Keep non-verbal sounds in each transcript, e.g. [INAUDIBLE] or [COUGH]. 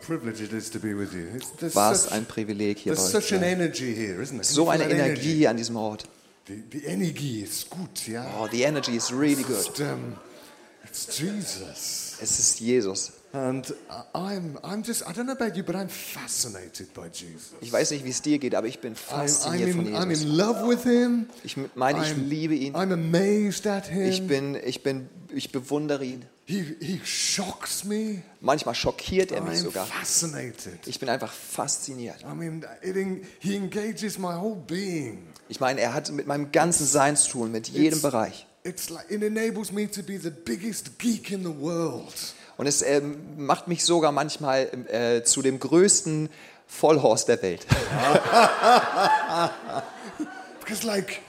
privilege it is to be with you. It's, there's Was such, ein Privileg hier bei euch. here, So eine Energie hier an diesem Ort. The, the Energie ist gut, ja. Oh, the energy is really good. It's, um, it's Jesus. Es ist Jesus. And I'm, I'm just, I don't know about you, but I'm fascinated by Jesus. Ich weiß nicht, wie es dir geht, aber ich bin I'm, I'm, fasziniert von in, I'm Jesus. in love with him. Ich meine, ich I'm- liebe ihn. I'm amazed at him. Ich bin, ich bin, ich bewundere ihn. he, he shocks me. Manchmal schockiert er mich I'm sogar. fascinated. Ich bin einfach fasziniert. I mean, it, he engages my whole being. Ich meine, er hat mit meinem ganzen Sein zu tun, mit jedem It's- Bereich. It's like it enables me to be the biggest geek in the world. Und es ähm, macht mich sogar manchmal äh, zu dem größten Vollhorst der Welt. [LAUGHS] Because like,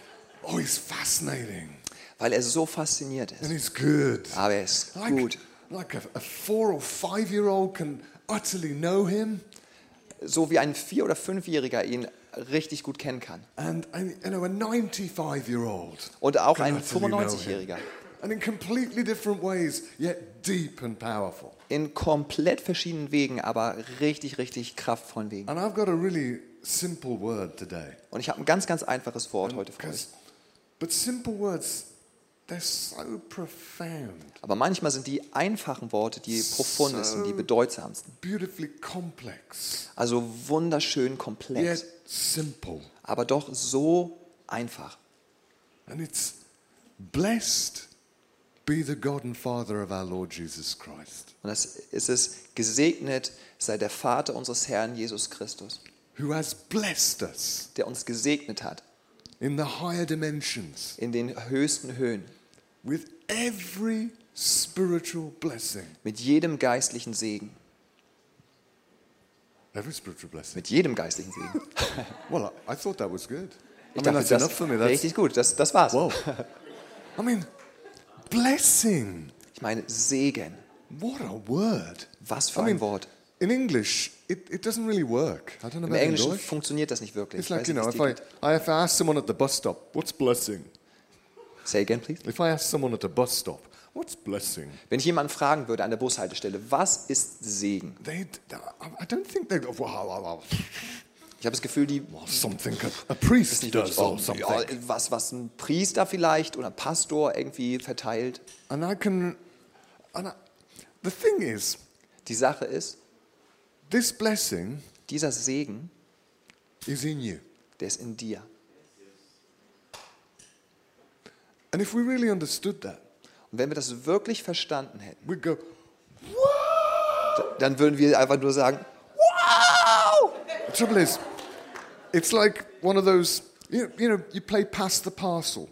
oh, he's fascinating Weil er so fasziniert and ist. he's good. Aber er ist Like, gut. like a, a four or five year old can utterly know him. So wie ein Vier- oder Fünfjähriger ihn richtig gut kennen kann. And, and you know, a 95 year old. Und auch ein utterly know him. 95-Jähriger. And in completely different ways, yet deep and powerful. In komplett verschiedenen Wegen, aber richtig, richtig kraftvollen Wegen. And I've got a really simple word today. Und ich habe ein ganz, ganz einfaches Wort heute für euch. But simple words, they're so profound, Aber manchmal sind die einfachen Worte die profundesten, die bedeutsamsten. beautifully complex, Also wunderschön komplex, yet simple. aber doch so einfach. And it's blessed be the God and Father of our Lord Jesus Christ, Und das ist es, gesegnet sei der Vater unseres Herrn Jesus Christus, who has blessed us der uns gesegnet hat in the higher dimensions in den höchsten Höhen with every spiritual blessing. mit jedem geistlichen Segen. Every spiritual blessing. Mit jedem geistlichen Segen. [LAUGHS] Well, I, I thought that was good. I Ich mean, dachte, that's enough das for me. That's, richtig gut, das, das war's. whoa. [LAUGHS] I mean, blessing. Ich meine, Segen. What a word. Was für I ein mean, Wort. In English, it, it doesn't really work. I don't know Im Englischen English. funktioniert das nicht wirklich. It's like, you know, if I. I, if I ask someone at the bus stop, what's blessing? Say again, please. If I ask someone at a bus stop, what's blessing? Wenn ich jemanden fragen würde an der Bushaltestelle, was ist Segen? They, I don't think they'd, wow, wow, wow, Ich habe das Gefühl, die something a, priest nicht does oh, something. ja, was, was ein Priester vielleicht oder ein Pastor irgendwie verteilt. And I can, and I, the thing is, Die Sache ist, this blessing dieser Segen, is in you. der ist in dir. And if we really understood that, Und wenn wir das wirklich verstanden hätten, we'd go, wow! dann würden wir einfach nur sagen, The trouble is, it's like one of those, you, you know, you play pass the parcel.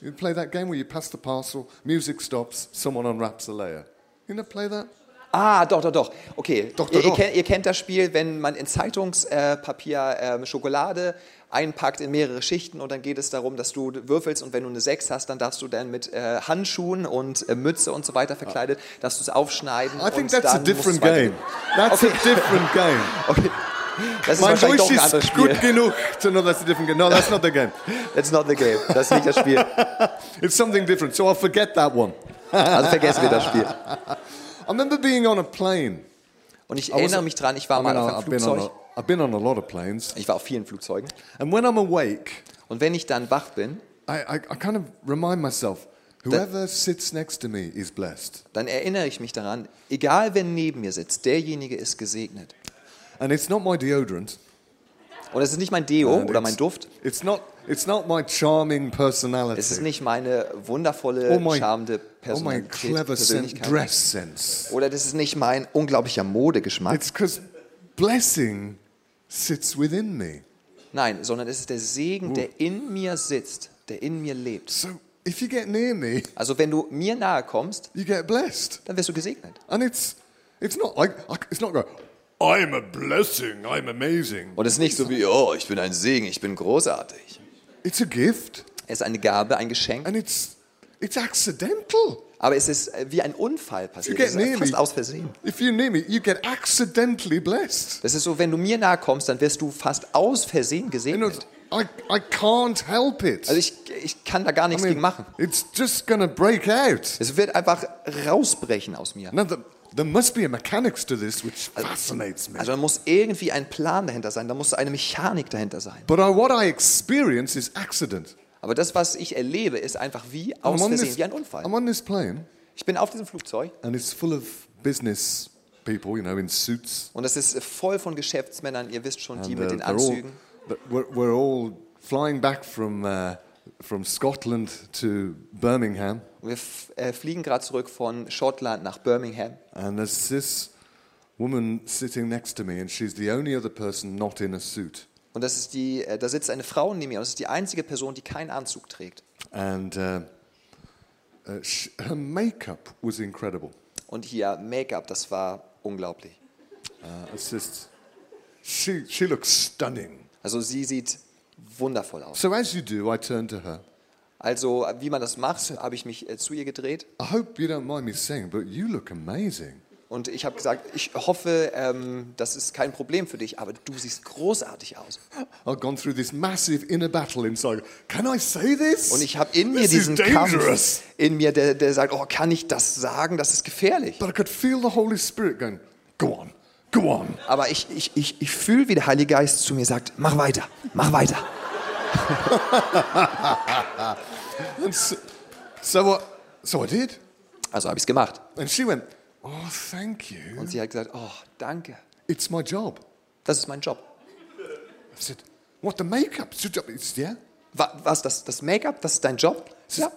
You play that game where you pass the parcel, music stops, someone unwraps a layer. You know, play that? Ah, doch, doch, doch. Okay, Doch, ihr, doch, ihr, doch. kennt, ihr kennt das Spiel, wenn man in Zeitungspapier ähm, Schokolade einpackt in mehrere Schichten und dann geht es darum, dass du würfelst und wenn du eine 6 hast, dann darfst du dann mit äh, Handschuhen und äh, Mütze und so weiter verkleidet, darfst du es aufschneiden I think und that's a dann musst different game. [LAUGHS] That's a different [LAUGHS] game. Okay. Das ist My wahrscheinlich doch voice ein is anderes good Spiel. genug to know that's a different game. No, that's not the game. That's not the game. Das ist nicht das Spiel. [LAUGHS] It's something different. So I'll forget that one. Also vergessen wir das Spiel. I remember being on a plane. Und ich erinnere mich dran, ich war mal auf I've einem been, on Flugzeug. a, I've been on a lot of planes. Ich war auf vielen Flugzeugen. And when I'm awake, Und wenn ich dann wach bin, I, I, I kind of remind myself whoever sits next to me is blessed. dann erinnere ich mich daran, egal wer neben mir sitzt, derjenige ist gesegnet. And it's not my deodorant. Und es ist nicht mein Deo And oder mein Duft. It's not, it's not my charming personality. Es ist nicht meine wundervolle, or my, charmante or my Personalität, clever Persönlichkeit. dress sense. Oder das ist nicht mein unglaublicher Modegeschmack. It's because blessing sits within me. Nein, sondern es ist der Segen, der in mir sitzt, der in mir lebt. So if you get near me, Also wenn du mir nahe kommst, you get blessed. dann wirst du gesegnet. And it's, it's not like, it's not go, I'm a blessing, I'm amazing. Und es ist nicht so wie, oh, ich bin ein Segen, ich bin großartig. It's a gift. Es ist eine Gabe, ein Geschenk, And it's, it's accidental. aber es ist äh, wie ein Unfall passiert. You Es ist fast me. aus Versehen. If you're near me, you get accidentally blessed. Das ist so, wenn du mir nahe kommst, dann wirst du fast aus Versehen You gesegnet. I, I can't help it. Also ich, ich kann da gar I nichts mean, gegen machen. it's just to break out. Es wird einfach rausbrechen aus mir. Now, the, there must be a mechanics to this which fascinates me. Also da muss irgendwie ein Plan dahinter sein, da muss eine Mechanik dahinter sein. But what I experience is accident. Aber das, was ich erlebe, ist einfach wie aus Versehen, this, wie ein Unfall. I'm on this plane, Ich bin auf diesem Flugzeug and it's full of business people, you know, in suits. und es ist voll von Geschäftsmännern, ihr wisst schon, die And, mit uh, den all, Anzügen. but we're, we're all flying back from, uh, from Scotland to Birmingham, wir äh, fliegen gerade zurück von Schottland nach Birmingham. and there's this woman sitting next to me, and she's the only other person not in a suit. Und das ist die, äh, da sitzt eine Frau neben mir und das ist die einzige Person, die keinen Anzug trägt. And uh, uh, her makeup was incredible. Und hier Make-up, das war unglaublich. Uh, it's just, she, she looks stunning. Also sie sieht wundervoll aus. So as you do, I turned to her. Also wie man das macht, habe ich mich äh, zu ihr gedreht I hope you don't mind me saying, but you look amazing. und ich habe gesagt, ich hoffe, ähm, das ist kein Problem für dich, aber du siehst großartig aus. I've gone through this massive inner battle inside. Can I say this? Und ich habe in mir this diesen dangerous. Kampf in mir, der, der sagt, oh, kann ich das sagen? Das ist gefährlich. But I could feel the Holy Spirit going, go on, go on. Aber ich, ich, ich, ich fühle, wie der Heilige Geist zu mir sagt, mach weiter, mach weiter. [LAUGHS] And so, so, I, so I did. Also habe ich es gemacht. And she went, oh, thank you. Und sie hat gesagt, oh, danke, It's my job. das ist mein Job. I said, what, the makeup? It's your job. It's, yeah. Wa- Was, das, das Make-up, das ist dein Job? She said,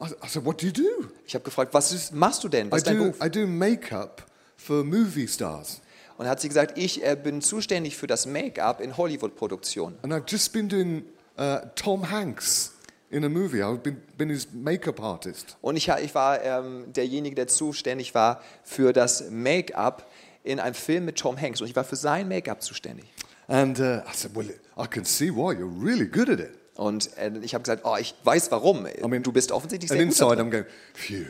I, said, what do you do? Ich habe gefragt, was ist, machst du denn? Was I ist dein do, Beruf? I do makeup for movie stars. Und dann hat sie gesagt, ich äh, bin zuständig für das Make-up in Hollywood-Produktionen. And I've just been doing uh, Tom Hanks in a movie. I've been, been his makeup artist. Und ich, ich war ähm, derjenige, der zuständig war für das Make-up in einem Film mit Tom Hanks. Und ich war für sein Make-up zuständig. And uh, I said, well, I can see why. You're really good at it. Und äh, ich habe gesagt, oh, ich weiß warum. mean, du bist offensichtlich And sehr gut. inside. I'm going, phew.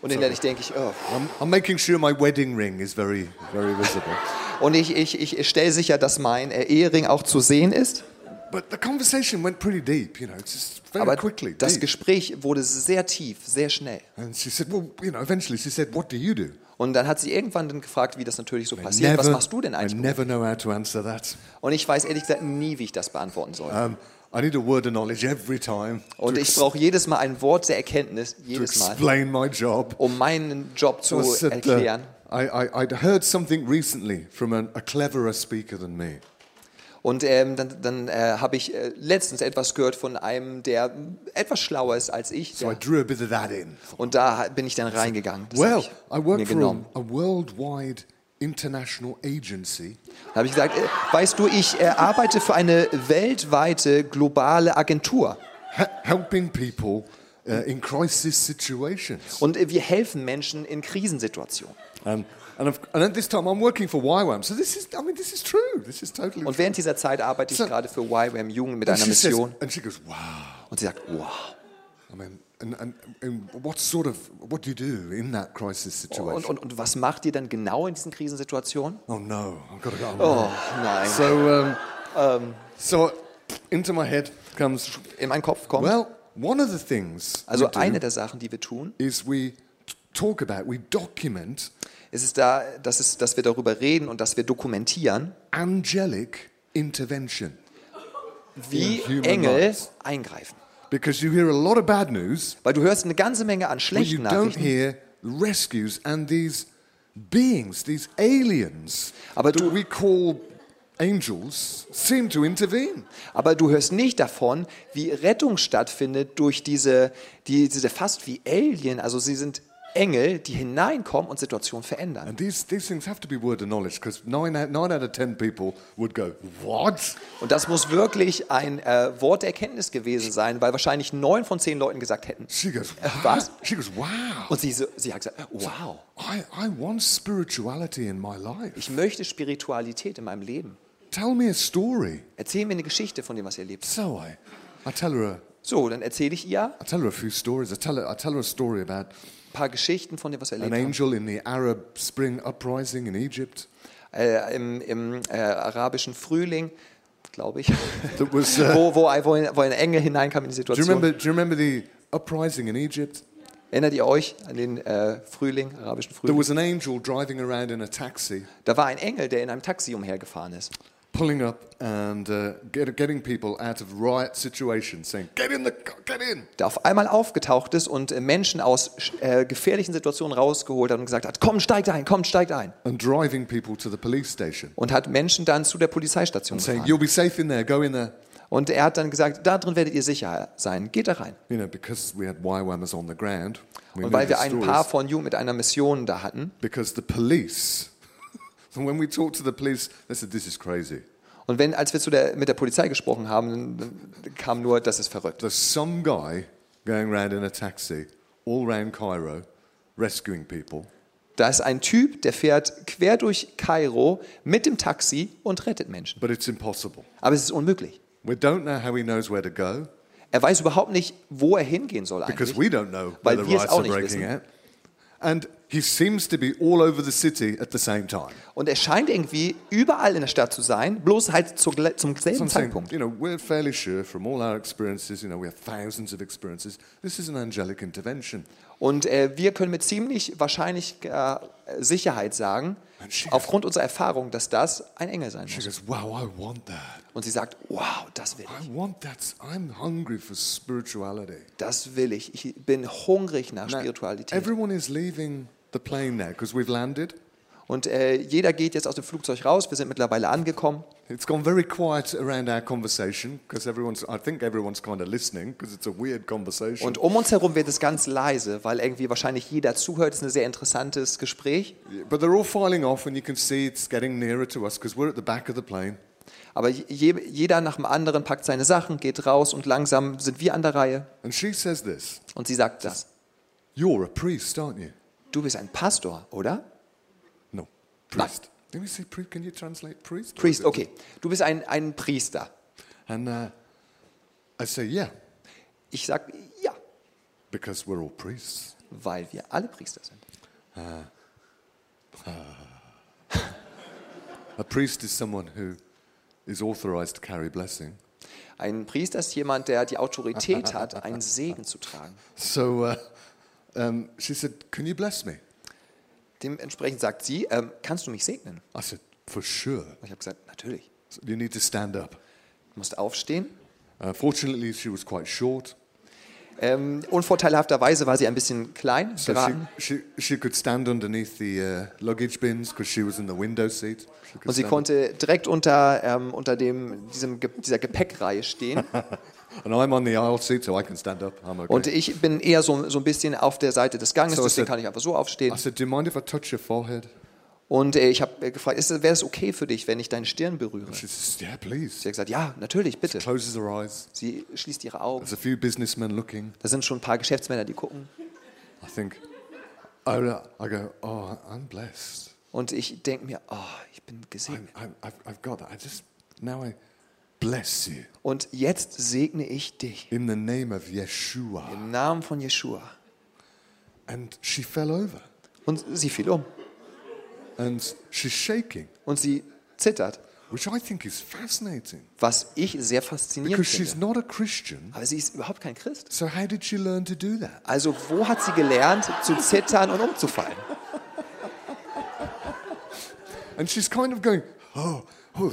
Und innerlich denke ich, oh. I'm, I'm making sure my wedding ring is very, very visible. Und ich, ich, ich stelle sicher, dass mein äh, Ehering auch zu sehen ist. But the conversation went pretty deep, you know, just very Aber quickly. das. Gespräch wurde sehr tief, sehr schnell. And she said, well, you know, eventually she said, what do you do? Und dann hat sie irgendwann dann gefragt, wie das natürlich so passiert. Was machst du denn I eigentlich? never know how to answer that. Und ich weiß ehrlich gesagt nie, wie ich das beantworten soll. Um, I need a word of knowledge every time Und ich brauche jedes Mal ein Wort der Erkenntnis, jedes Mal, explain my job. um meinen Job So zu I said, uh, erklären. I, I, I'd heard something recently from a, a cleverer speaker than me. Und ähm, dann, dann äh, habe ich äh, letztens etwas gehört von einem, der etwas schlauer ist als ich. So I drew a bit of that in. und da bin ich dann reingegangen. Das Well, I work for a, a worldwide international agency Da habe ich gesagt, äh, weißt du, ich äh, arbeite für eine weltweite globale Agentur. he- helping people uh, in crisis situations. Und äh, wir helfen Menschen in Krisensituationen. Um, and, I've, and at this time, I'm working for YWAM. So this is, I mean, this is true. This is totally Und während dieser Zeit arbeite ich So- gerade für YWAM Jugend mit And einer she, says, Mission. and she goes, wow. Und sie sagt, wow. I mean, and, and, and what sort of, what do you do in that crisis situation? Und, und, und was macht ihr dann genau in diesen Krisensituationen? oh no, I've got to go. Oh nein. So, um, so into my head comes, In meinen Kopf kommt. well, one of the things Also eine der Sachen, die wir tun, is we talk about, we document ist es da, dass, es, dass wir darüber reden und dass wir dokumentieren, angelic intervention. wie In human Engel lives. eingreifen. Because you hear a lot of bad news, Weil du hörst eine ganze Menge an but you schlechten don't Nachrichten, hear rescues and these beings, these aliens Aber that du- we call angels, seem to intervene. aber du hörst nicht davon, wie Rettung stattfindet durch diese, die, diese fast wie Alien, also sie sind Engel, die hineinkommen und Situationen verändern. And these, these things have to be word of knowledge because nine nine out of ten people would go, What? Und das muss wirklich ein äh, Wort der Erkenntnis gewesen sein, weil wahrscheinlich neun von zehn Leuten gesagt hätten. She goes, was? What? She goes, Wow. Und sie, sie hat gesagt, wow, I, I want spirituality in my life. ich möchte Spiritualität in meinem Leben. Tell me a story. Erzähl mir eine Geschichte von dem, was ihr erlebt. So I, I tell her a, So, dann erzähle ich ihr I tell her a few stories. I tell her, I tell her a story about paar Geschichten von dem, was an erlebt habt. angel in the Arab Spring uprising in Egypt Äh, Im im äh, arabischen Frühling, glaube ich, [LAUGHS] was. Uh, wo, wo, ein- wo, ein, wo ein Engel hineinkam in die do you Situation. remember? Do you remember the uprising in Egypt? Erinnert ihr euch an den äh, Frühling, arabischen There Frühling? was an angel driving around in a taxi, Da war ein Engel, der in einem Taxi umhergefahren ist. Pulling up and uh, get, getting people out of riot situations, saying, Get in the get in. Der auf einmal aufgetaucht ist und äh, Menschen aus äh, gefährlichen Situationen rausgeholt hat und gesagt hat, komm, steigt ein, komm, steigt ein. And driving people to the police station, Und hat Menschen dann zu der Polizeistation saying, gefahren. You'll be safe in there, go in there. Und er hat dann gesagt, da drin werdet ihr sicher sein, geht da rein. You know, because we had YWAMers on the ground. We Und weil wir ein paar von Jugend mit einer Mission da hatten, Because the police, and when we talked to the police, they said, This is crazy. und wenn, als wir zu der, mit der Polizei gesprochen haben, kam nur, das ist verrückt. There's some guy going around in a taxi all around Cairo, rescuing people. Da ist ein Typ, der fährt quer durch Kairo mit dem Taxi und rettet Menschen. But it's impossible. Aber es ist unmöglich. We don't know how he knows where to go Er weiß überhaupt nicht, wo er hingehen soll because eigentlich. we don't know Weil wir es auch nicht wissen. out. And he seems to be all over the city at the same time. Und er scheint irgendwie überall in der Stadt zu sein, bloß halt zur, zum So selben saying, Zeitpunkt. you know, we're fairly sure from all our experiences, you know, we have thousands of experiences, this is an angelic intervention. Und äh, wir können mit ziemlich wahrscheinlich äh, Sicherheit sagen, aufgrund unserer Erfahrung, dass das ein Engel sein muss. wow, I want that. Und sie sagt, wow, das will ich. I want that. I'm hungry for spirituality. Das will ich. Ich bin hungrig nach Spiritualität. everyone is leaving the plane now because we've landed. Und äh, jeder geht jetzt aus dem Flugzeug raus. Wir sind mittlerweile angekommen. It's gone very quiet around our conversation because everyone's, I think everyone's kind of listening because it's a weird conversation. Und um uns herum wird es ganz leise, weil irgendwie wahrscheinlich jeder zuhört. Es ist ein sehr interessantes Gespräch. But they're all filing off, and you can see it's getting nearer to us because we're at the back of the plane. Aber je, jeder nach dem anderen packt seine Sachen, geht raus und langsam sind wir an der Reihe. And she says this Und sie sagt das. You're a priest, aren't you? Du bist ein Pastor, oder? Nein. priest. Let me see, priest. Can you translate priest? Priest, okay. Du bist ein, ein Priester. And uh, I say, Yeah, Ich sag ja, because we're all priests. weil wir alle Priester sind. [LAUGHS] A priest is someone who is authorized to carry blessing. Ein Priester ist jemand, der die Autorität hat, einen Segen zu tragen. So uh, um, she said, Can you bless me? Dementsprechend sagt sie, ähm, kannst du mich segnen? I said, For sure. Und ich habe gesagt, natürlich. So you need to stand up. Du musst aufstehen. Uh, fortunately, she was quite short, Ähm, unvorteilhafterweise war sie ein bisschen klein, so she, she, she could stand underneath the uh, luggage bins because she was in the window seat. Und sie konnte direkt unter, ähm, unter dem, diesem, dieser Gepäckreihe stehen. [LAUGHS] up. And I'm on the aisle seat, so I can stand up. I'm okay. Und ich bin eher so, so ein bisschen auf der Seite des Ganges, So deswegen es- kann ich einfach so aufstehen. I said, Do you mind if I touch your forehead? Und äh, ich habe gefragt, ist, wäre es okay für dich, wenn ich deine Stirn berühre? Says, Yeah, Sie hat gesagt, ja, natürlich, bitte. Closes her eyes. Sie schließt ihre Augen. There's a few businessmen looking. Da sind schon ein paar Geschäftsmänner, die gucken. I think, I, I go, Oh, I'm blessed. Und ich denke mir, oh, ich bin I, gesegnet. I, I've, I've got that. I just, now I bless you Und jetzt segne ich dich in the name of Yeshua. im Namen von Jeshua. And she fell over. Und sie fiel um. And she's shaking, Und sie zittert, which I think is fascinating was ich sehr faszinierend because she's finde. not a Christian. Aber sie ist überhaupt kein Christ. So, how did she learn to do that? Also wo hat sie gelernt, zu zittern und umzufallen? And she's kind of going, Oh, oh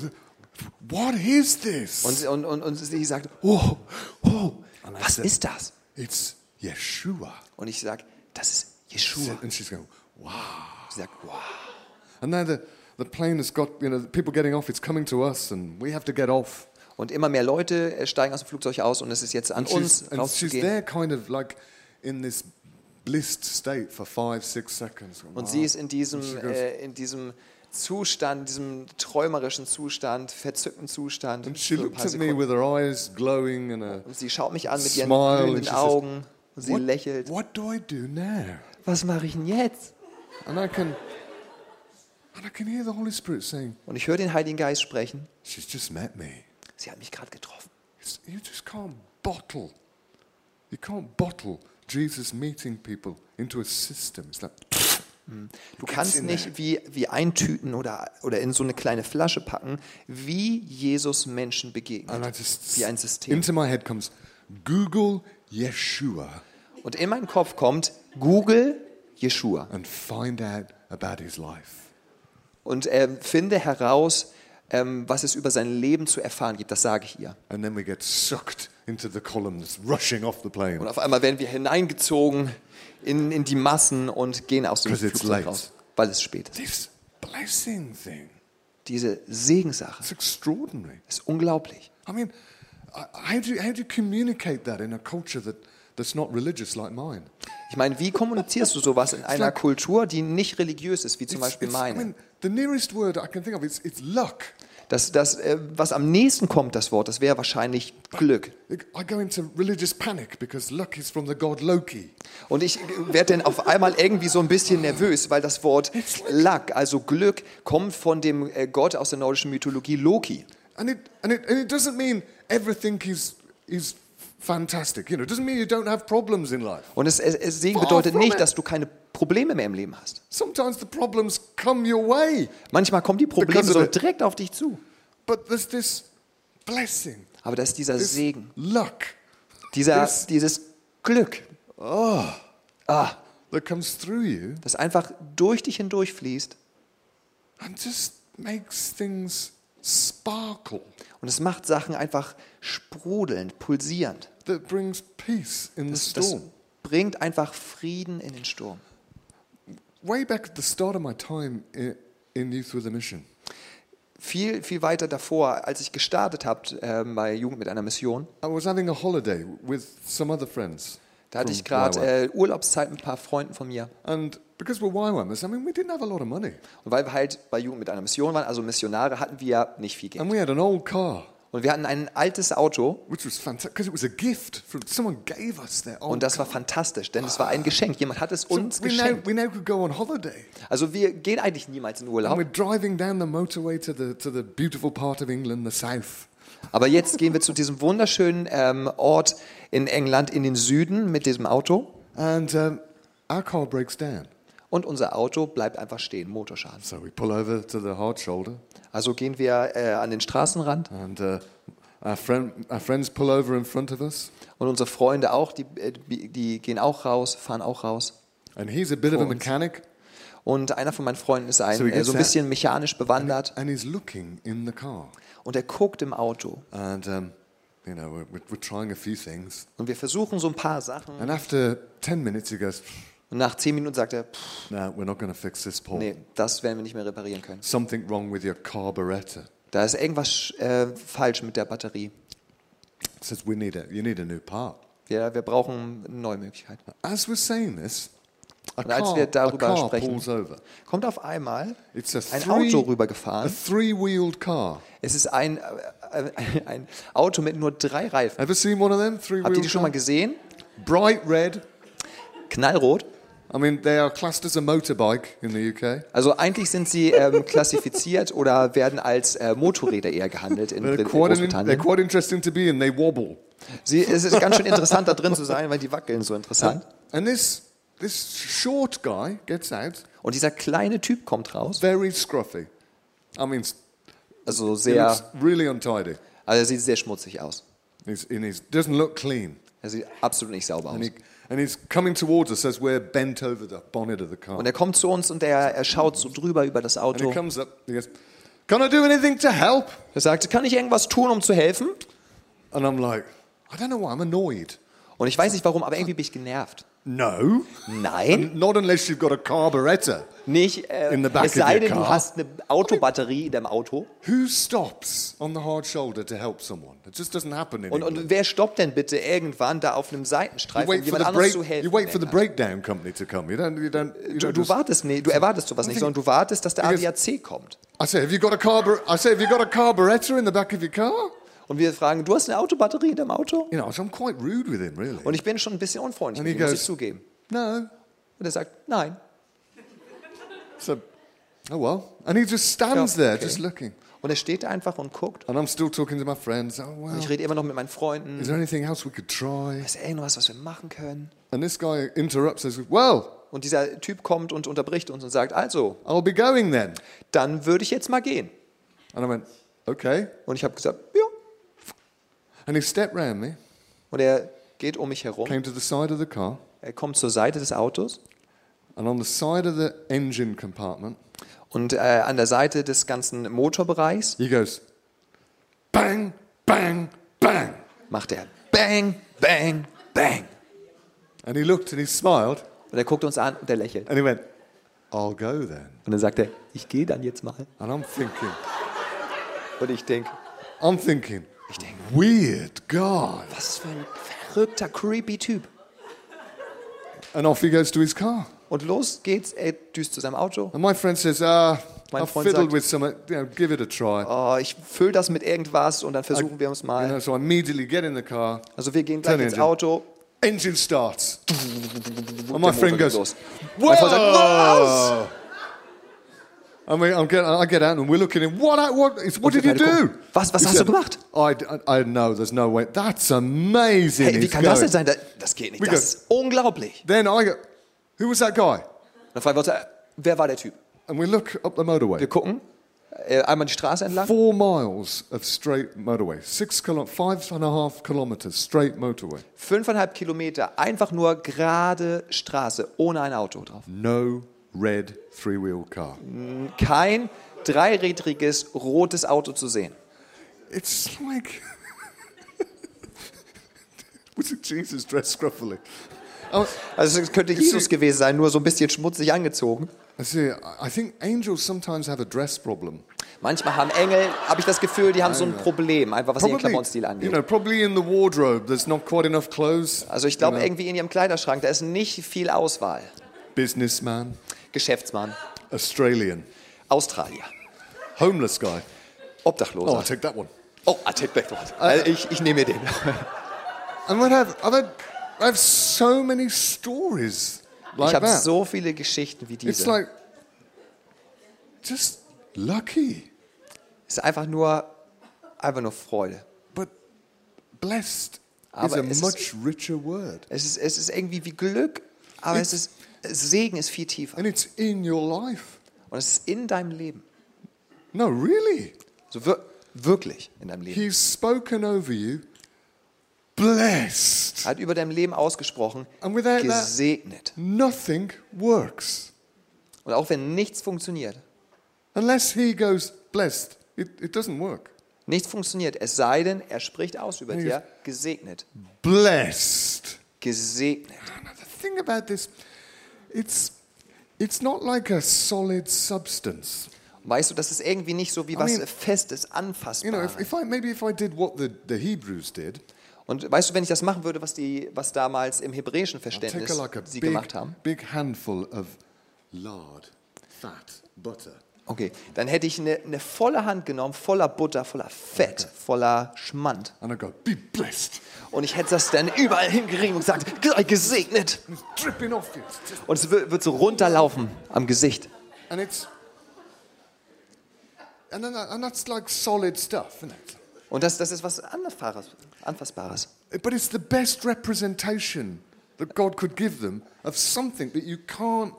what is this? Und, und, und, und sie sagt, oh, oh, was said, ist das? It's Yeshua. Und ich sage, das ist Jeshua. And she's going, Wow. Sie sagt, wow. And now the, the plane has got, you know, people getting off, it's coming to us, and we have to get off. Und immer mehr Leute äh, steigen aus dem Flugzeug aus und es ist jetzt an And uns she's, and she's rauszugehen. there kind of like in this blissed state for five, six seconds. Und Wow. sie ist in diesem, goes- äh, in diesem Zustand, diesem träumerischen Zustand, verzückten Zustand. And she looked at me with her eyes glowing and a Und sie schaut mich an mit ihren glühenden says, Augen. Und sie what, lächelt. what do I do now? Was mache ich denn jetzt? And I can, and I can hear the Holy Spirit saying, Und ich höre den Heiligen Geist sprechen. she's just met me. Sie hat mich gerade getroffen. You just can't bottle. You can't bottle Jesus meeting people into a system. It's like, Du Gets kannst nicht wie, wie eintüten oder, oder in so eine kleine Flasche packen, wie Jesus Menschen begegnet. just, Wie ein System. into my head comes, Google Yeshua Und in meinen Kopf kommt Google Jeshua and find out about his life. und ähm, finde heraus, ähm, was es über sein Leben zu erfahren gibt. Das sage ich ihr. And then we get sucked into the columns rushing off the plane. Und auf einmal werden wir hineingezogen in, in die Massen und gehen aus dem Flugzeug late. raus, weil es spät ist. This blessing thing. Diese Segenssache It's extraordinary. ist unglaublich. I mean, how do how do you communicate that in a culture that, that's not religious like mine? Ich meine, wie kommunizierst du sowas in einer Kultur, die nicht religiös ist, wie zum Beispiel meine? The nearest word I can think of is it's luck. Das, das, äh, was am nächsten kommt, das Wort, das wäre wahrscheinlich Glück. I go into religious panic because luck is from the god Loki. Und ich werde dann auf einmal irgendwie so ein bisschen nervös, weil das Wort Luck, also Glück, kommt von dem äh, Gott aus der nordischen Mythologie Loki. And it, and it, and it doesn't mean everything is, is fantastic. You know, it doesn't mean you don't have problems in life. Und es, es, Segen bedeutet nicht, dass du keine Probleme mehr im Leben hast. Sometimes the problems come your way, Manchmal kommen die Probleme so direkt auf dich zu. but there's this blessing, Aber das ist dieser this Segen, luck. Dieser, This- dieses Glück, ah, that comes through you. Das einfach durch dich hindurch fließt. and just makes things sparkle, Und es macht Sachen einfach sprudelnd, pulsierend. that brings peace in the Das, das storm. bringt einfach Frieden in den Sturm. Way back at the start of my time in, in Youth with a Mission, Viel, viel weiter davor, als ich gestartet habe äh, bei Jugend mit einer Mission, I was having a holiday with some other friends. Da hatte ich gerade äh, Urlaubszeit mit ein paar Freunden von mir. And because we're YWAMers, I mean, we didn't have a lot of money. Und weil wir halt bei Jugend mit einer Mission waren, also Missionare, hatten wir nicht viel Geld. And we had an old car, Und wir hatten ein altes Auto which was fantastic because it was a gift from someone gave us their old und das war fantastisch, denn es war ein Geschenk. Jemand hat es So uns we now, geschenkt. we now could go on holiday. Also wir gehen eigentlich niemals in And Urlaub, we're driving down the motorway to the, to the beautiful part of England, the south. Aber jetzt gehen wir zu diesem wunderschönen ähm, Ort in England in den Süden mit diesem Auto And um, our car breaks down. und unser Auto bleibt einfach stehen, Motorschaden. So we pull over to the hard shoulder. Also gehen wir äh, an den Straßenrand And uh, our, friend, our friends pull over in front of us. und unsere Freunde auch, die, äh, die gehen auch raus, fahren auch raus. And he's a bit of a mechanic. Und einer von meinen Freunden ist ein, So äh, so ein bisschen mechanisch bewandert And he's looking in the car. Und er guckt im Auto. And, um, you know, we're, we're, trying a few things. Und wir versuchen so ein paar Sachen. And after 10 minutes, he goes, Und nach zehn Minuten sagt er, pff, we're not to fix this, nee, das werden wir nicht mehr reparieren können. Something wrong with your carburetor. Da ist irgendwas äh, falsch mit der Batterie. It says we need a, you need a new part. Wir, wir brauchen eine neue Möglichkeit. As we're saying this, Und als wir darüber sprechen, kommt auf einmal ein Auto rübergefahren. Es ist ein, äh, ein Auto mit nur drei Reifen. Ever seen one of them? Habt ihr die schon mal gesehen? Bright red. Knallrot. I mean, they are classed as a motorbike in the UK. Also eigentlich sind sie ähm, klassifiziert [LAUGHS] oder werden als äh, Motorräder eher gehandelt in, They're in quite, an, they're Großbritannien. quite interesting to be in. They wobble. Sie, es ist ganz schön interessant da drin zu sein, weil die wackeln so interessant. And this, this short guy gets out, Und dieser kleine Typ kommt raus, very scruffy. I mean, also sehr, really untidy. also er sieht sehr schmutzig aus. He's, and he doesn't look clean. Er sieht absolut nicht sauber And, aus. he, and he's coming towards us as we're bent over the bonnet of the car. Und er kommt zu uns und er, er schaut so drüber über das And he Auto. comes up, he goes, Can I do anything to help? Er sagt, kann ich irgendwas tun, um zu helfen? And I'm like, I don't know why, I'm annoyed. Und ich weiß nicht warum, aber irgendwie bin ich genervt. No. Nein, Not unless you've got a carburetor. nicht. Äh, In the back es sei denn, du hast eine Autobatterie in deinem Auto. Who stops on the hard shoulder to help someone? It just doesn't happen Und, anymore. und wer stoppt denn bitte irgendwann da auf einem Seitenstreifen, um jemand the anderes zu helfen? you wait for the breakdown company to come. You don't, you don't, you Du, don't du just, wartest nicht, du erwartest sowas nicht, sondern du wartest, dass der ADAC kommt. I say, have you got a I say, have you got a carburetor in the back of your car? Und wir fragen, du hast eine Autobatterie in deinem Auto? You know, so I'm quite rude with him, really. Und ich bin schon ein bisschen unfreundlich And mit he ihm, muss goes- ich zugeben. No. Und er sagt, nein. So, oh well. And he just stands Ja, there, okay. just looking. Und er steht da einfach und guckt. And I'm still talking to my friends. Oh, well. Und ich rede immer noch mit meinen Freunden. Is there anything else we could try? Ist irgendwas, was wir machen können? And this guy interrupts says, Well, Und dieser Typ kommt und unterbricht uns und sagt, also, I'll be going then. dann würde ich jetzt mal gehen. And I went, Okay. Und ich habe gesagt. And he stepped round me, Und er geht um mich herum came to the side of the car, Er kommt zur Seite des Autos and on the side of the engine compartment, und äh, an der Seite des ganzen Motorbereichs he goes, bang, bang, bang. macht er Bang, Bang, Bang. And he looked and he smiled Und er guckt uns an und er lächelt. and he went, I'll go then. Und dann sagt er, ich gehe dann jetzt mal. And I'm thinking, Und ich denke, I'm thinking, ich denke, weird God. was für ein verrückter, creepy Typ. And off he goes to his car. Und los geht's, er düst zu seinem Auto. And my friend says, ah, Mein I've Freund fiddled sagt- with some, you know, give it a try. Oh, ich fülle das mit irgendwas und dann versuchen wir uns You mal. know, so I immediately get in the car, Also wir gehen gleich ins engine. Auto. engine starts. And my friend goes, los. Mein Freund sagt, was? whoa! I mean, I'm get, I get out and we're looking at what, what, what did you do? was- was He hast du gemacht? I, I, know, there's no way. That's amazing. Hey, wie kann das denn sein? Das- geht nicht. We Das go- ist unglaublich. Then I go, who was that guy? Dann fragen wir uns, wer war der Typ? And we look up the motorway. Wir gucken äh, einmal die Straße entlang. Four miles of straight motorway, six kilo, five and a half kilometers straight motorway. Fünfeinhalb Kilometer, einfach nur gerade Straße, ohne ein Auto drauf. No red three-wheel car. Kein dreirädriges rotes Auto zu sehen. It's like [LAUGHS] was it Jesus dressed scruffily? Oh, Also es könnte Jesus gewesen sein, nur so ein bisschen schmutzig angezogen. I see. I think angels sometimes have a dress problem. Manchmal haben Engel, habe ich das Gefühl, die haben so ein Problem, einfach was ihren Probably, Klamottenstil you angeht. know, probably in the wardrobe. There's not quite enough clothes. Also ich glaube, irgendwie in ihrem Kleiderschrank, da ist nicht viel Auswahl. Businessman, Geschäftsmann, Australian, Australier, homeless guy. Oh, I'll Obdachloser. take that one. Oh, I take that. Also ich, ich nehme mir den. And what have I've had, I have so many stories like Ich habe so viele Geschichten wie It's diese. like just lucky, Es ist einfach nur, einfach nur Freude. but blessed is Aber a es ist- much richer word, Es ist, es ist irgendwie wie Glück, aber es ist, Segen ist viel tiefer. and it's in your life. Und es ist in deinem Leben. No, really. So wir, wirklich in deinem Leben. He's spoken over you, blessed, Hat über deinem Leben ausgesprochen, and without that, gesegnet. nothing works Und auch wenn nichts funktioniert, unless he goes blessed. It, it doesn't work. nichts funktioniert, es sei denn, er spricht aus über dir, gesegnet. Blessed. Gesegnet. Now, the thing about this, it's it's not like a solid substance. Weißt du, das ist irgendwie nicht so wie was mean, Festes, You know, Anfassbares. if, if I maybe if I did what the, the Hebrews did, Und weißt du, wenn ich das machen würde, was, die, was damals im hebräischen Verständnis a, like sie big, gemacht haben, big handful of lard, fat, butter, okay, dann hätte ich eine, eine volle Hand genommen, voller Butter, voller Fett, voller Schmand. and I go, be blessed. Und ich hätte das dann überall hingerieben und gesagt, sei gesegnet. Und es wird, so runterlaufen am Gesicht. and it's and then and that's like solid stuff, isn't it? Und das, das ist was Anfassbares. Anfassbares. But it's the best representation that God could give them of something that you can't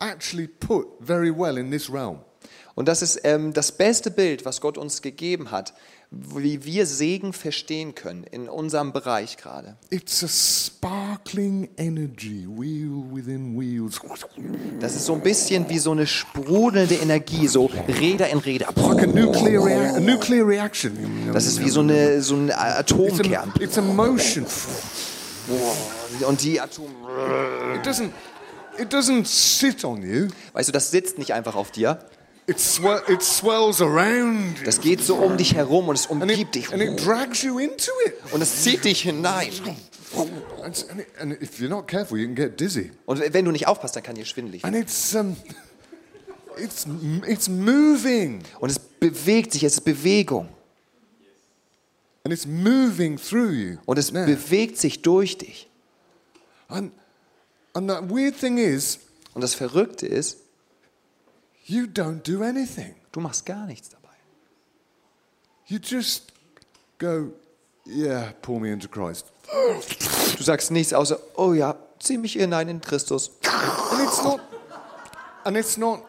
actually put very well in this realm. Und das ist ähm, das beste Bild, was Gott uns gegeben hat, wie wir Segen verstehen können in unserem Bereich gerade. It's a sparkling energy, wheel within wheels. Das ist so ein bisschen wie so eine sprudelnde Energie, so Räder in Räder. Like a nuclear, rea- a nuclear reaction. Das ist wie so, eine, so ein It's Atomkern. a, it's a motion. Und die Atom... It doesn't, it doesn't sit on you. Weißt du, das sitzt nicht einfach auf dir. It, swell, it swells around you. Das geht so um dich herum und es And umgibt it, dich. and it drags you into it. Und es zieht dich hinein. And, and, it, and if you're not careful, you can get dizzy. Und wenn du nicht aufpasst, dann kann dir schwindelig werden. And it's, um, it's, it's moving. Und es bewegt sich, es ist Bewegung. And it's moving through you. Und es now. bewegt sich durch dich. And, and the weird thing is, Und das Verrückte ist, you don't do anything. du machst gar nichts dabei. You just go, yeah, pull me into Christ. Du sagst nichts außer, oh ja, zieh mich hinein in Christus. And it's not, and it's not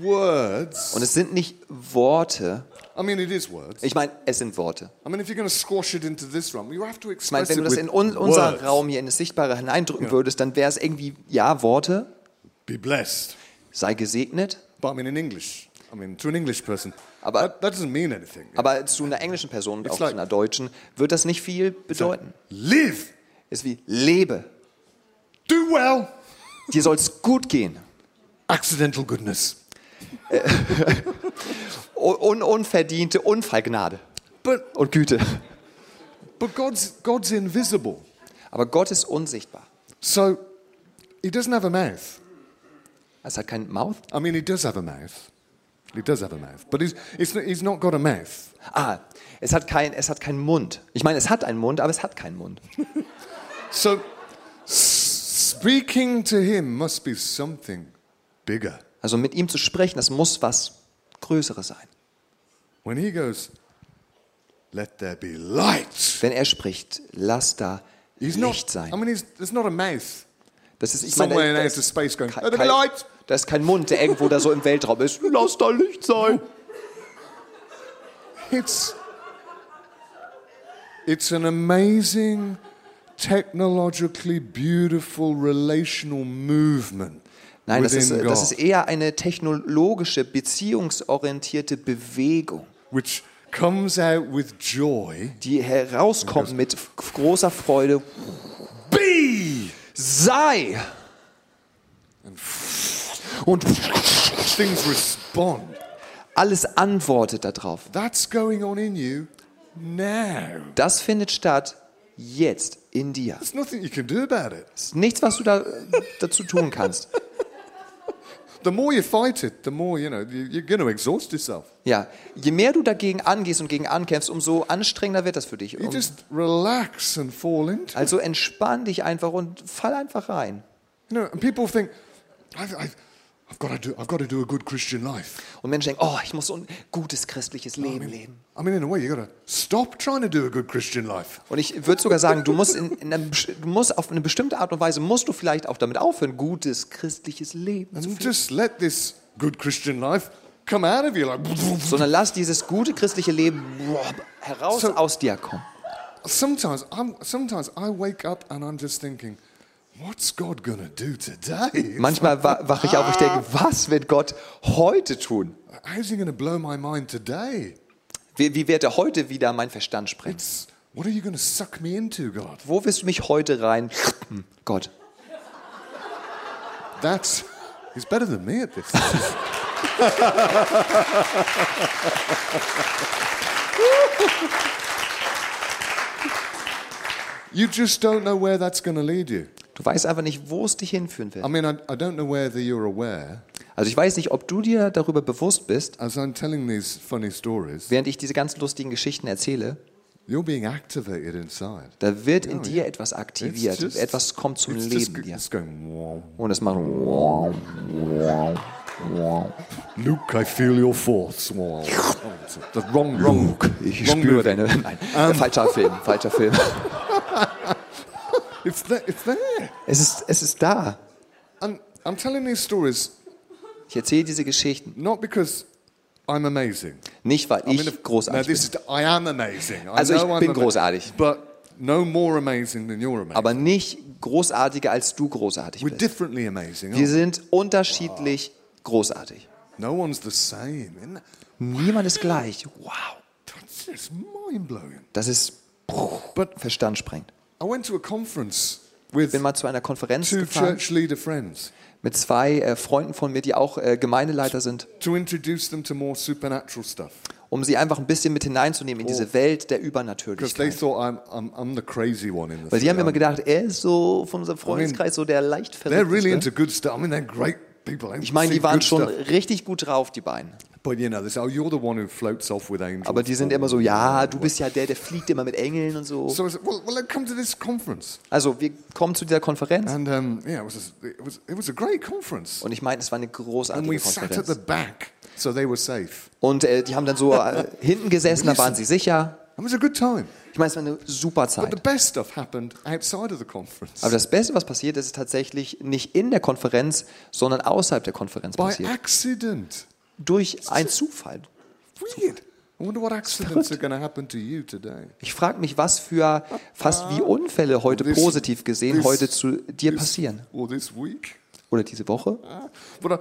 words. Und es sind nicht Worte, I mean, it is words. Ich meine, es sind Worte. I mean, if you're going to squash it into this realm, you have to Ich meine, express wenn du das in un unser words. Raum hier in das Sichtbare hineindrücken würdest, dann wäre es irgendwie, ja, Worte, Be blessed. sei gesegnet, But I mean, in English, I mean, to an English person, Aber- that, that doesn't mean anything. aber zu einer englischen Person It's auch like- zu einer deutschen wird das nicht viel bedeuten. Live, Ist wie, lebe, do well, dir soll's gut gehen. accidental goodness. [LAUGHS] Un unverdiente Unfallgnade But und Güte. but God's God's invisible, Aber Gott ist unsichtbar. so He doesn't have a mouth. Es hat kein Mouth. I mean, He does have a mouth. He does have a mouth, but he's, not, he's not got a mouth. Ah, es hat, kein, es hat keinen Mund. Ich meine, es hat einen Mund, aber es hat keinen Mund. [LAUGHS] So speaking to Him must be something bigger. Also mit ihm zu sprechen, das muss was Größeres sein. When He goes, "Let there be light," Wenn er spricht, lass da He's not. Licht sein. I mean, he's, there's not a mouth. Das ist, ich Somewhere meine, in das outer space going, "Let there be light." Da ist kein Mund, der irgendwo da so im Weltraum ist. Lass da Licht sein. It's it's an amazing, technologically beautiful relational movement Nein, das ist, das ist eher eine technologische, beziehungsorientierte Bewegung, which comes out with joy. die herauskommt mit großer Freude. Be Sei! Und [LAUGHS] things respond. Alles antwortet darauf. That's going on in you now. Das findet statt jetzt in dir. There's nothing you can do about it. Es ist nichts, was du da, dazu tun kannst. [LAUGHS] The more you fight it, the more you know you- you're going to exhaust yourself. Ja, je mehr du dagegen angehst und gegen ankämpfst, umso anstrengender wird das für dich. You Um, just relax and fall into. it. also entspann dich einfach und fall einfach rein. You know, and people think, I've, I've, I've got to do, I've got to do a good Christian life. Und Menschen denken, oh, ich muss ein gutes christliches Leben leben. I mean, in a way, you got to stop trying to do a good Christian life. Und ich würde sogar sagen, du musst, in, in einem, du musst auf eine bestimmte Art und Weise, musst du vielleicht auch damit aufhören, gutes christliches Leben zu And führen. just let this good Christian life come out of you like. Sondern lass dieses gute christliche Leben heraus So- aus dir kommen. Sometimes, I'm, sometimes I wake up and I'm just thinking, what's God to do today? Manchmal wa- wache ich auf und ich denke, was wird Gott heute tun? How's he to blow my mind today? Wie, wie wird er heute wieder mein Verstand sprengen? What are you to suck me into, God? Wo wirst du mich heute rein? Hm, Gott. That's, he's better than me at this. [LAUGHS] you just don't know where that's going to lead you. Du weißt einfach nicht, wo es dich hinführen wird. I mean, I, I don't know whether you're aware, Also ich weiß nicht, ob du dir darüber bewusst bist, as I'm telling these funny stories, während ich diese ganz lustigen Geschichten erzähle, you're being activated inside. da wird in dir etwas aktiviert, just- etwas kommt zum Leben just, dir. going, wow. Und es macht Luke, I feel your force. Wow. [LAUGHS] Oh, wrong, wrong, ich wrong spüre movie. deine. Nein, falscher Film, falscher Film. [LAUGHS] It's there. It's there. Es ist, es ist da. And I'm telling these stories Ich erzähle diese Geschichten not because I'm amazing. nicht, weil I mean, ich no, großartig this bin, is, I am amazing. I Also ich know I'm bin ama- großartig. But no more amazing than you're amazing. aber nicht großartiger als du großartig We're bist. differently amazing. Wir sind unterschiedlich großartig. we? No one's the same. Isn't that? Niemand ist gleich. Wow. That's just mind blowing. Das ist But Verstand sprengt. I went to a conference with Ich bin mal zu einer Konferenz gefahren mit zwei äh, Freunden von mir, die auch äh, Gemeindeleiter sind, to introduce them to more supernatural stuff. um sie einfach ein bisschen mit hineinzunehmen in diese Welt der Übernatürlichkeit. I'm, I'm, I'm Weil sie haben immer gedacht, er ist so von unserem Freundeskreis so der leicht really. They Ich meine, die waren schon richtig gut drauf, die beiden. But you know, they say, oh, you're the one who floats off with angels. Aber die sind immer so, ja, du bist ja der, der fliegt immer mit Engeln und so. So I said, well, well, let's come to this conference. Also wir kommen zu dieser Konferenz And yeah, it was, a, it, was, it was a great conference. und ich meine, es war eine And großartige we sat at the Konferenz. back, so they were safe. Und äh, die haben dann so äh, hinten gesessen, da waren sie sicher. It was a good time. Ich meine, es war eine super But the Zeit. best stuff happened outside of the conference. Aber das Beste, was passiert ist, ist tatsächlich nicht in der Konferenz, sondern außerhalb der Konferenz By passiert. Durch einen Zufall. Weird. I wonder what accidents are going to happen to you today. Ich frage mich, was für fast wie Unfälle heute This- positiv gesehen this- heute zu dir this- passieren. Or this week. Oder diese Woche. But uh,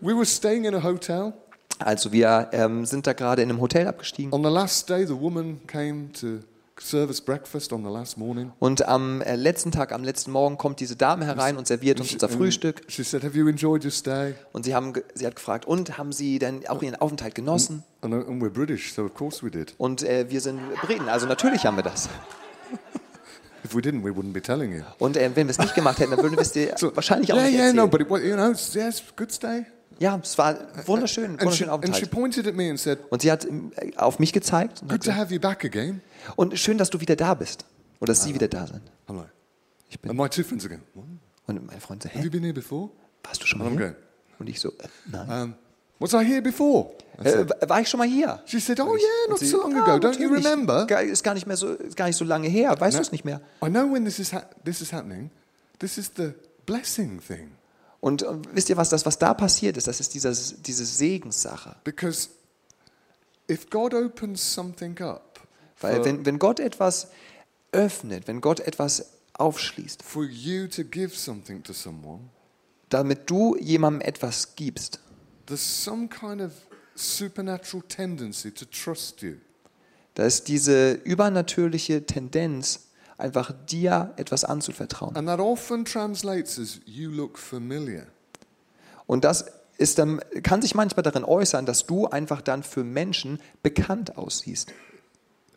we were staying in a hotel. Also wir ähm, sind da gerade in einem Hotel abgestiegen. On the last day, the woman came to serve us breakfast on the last morning. Und am äh, letzten Tag, am letzten Morgen kommt diese Dame herein und serviert uns unser Frühstück. She said, Have you enjoyed your stay? Und sie, haben, sie hat gefragt, und haben Sie denn auch Ihren Aufenthalt genossen? And, and we're British, so of course we did. Und äh, wir sind Briten, also natürlich haben wir das. [LAUGHS] If we didn't, we wouldn't be telling you. Und äh, wenn wir es nicht gemacht hätten, dann würden wir es dir [LAUGHS] wahrscheinlich auch yeah, nicht yeah, erzählen. no, but it, was- you know, yes, good stay. Ja, es war wunderschön, she Aufenthalt. pointed at me and said, Und sie hat ähm, auf mich gezeigt Good to have you back again. und schön, dass du wieder da bist. Oder dass Sie wieder da sind. Hello. Ich bin, And my two friends again. Und mein Freund so, Have hä, you been here before? warst du schon mal I'm hier? going. Und ich so, äh, nein. Um, was I here before? I Äh, said, wa- war ich schon mal hier? she said, Oh, yeah, not Sie, so long "Ah, ago. Don't you remember? Ist gar nicht mehr so, ist gar nicht so lange her. Weißt du es nicht mehr? I know when this is, ha- this is happening. This is the blessing thing. Und äh, wisst ihr was, das, was da passiert ist, das ist dieser, diese Segenssache. Because if God opens something up Weil wenn, wenn Gott etwas öffnet, wenn Gott etwas aufschließt, for you to give something to someone, damit du jemandem etwas gibst, there's some kind of supernatural tendency to trust you. da ist diese übernatürliche Tendenz, einfach dir etwas anzuvertrauen. And that often translates as you look familiar. Und das ist dann, kann sich manchmal darin äußern, dass du einfach dann für Menschen bekannt aussiehst.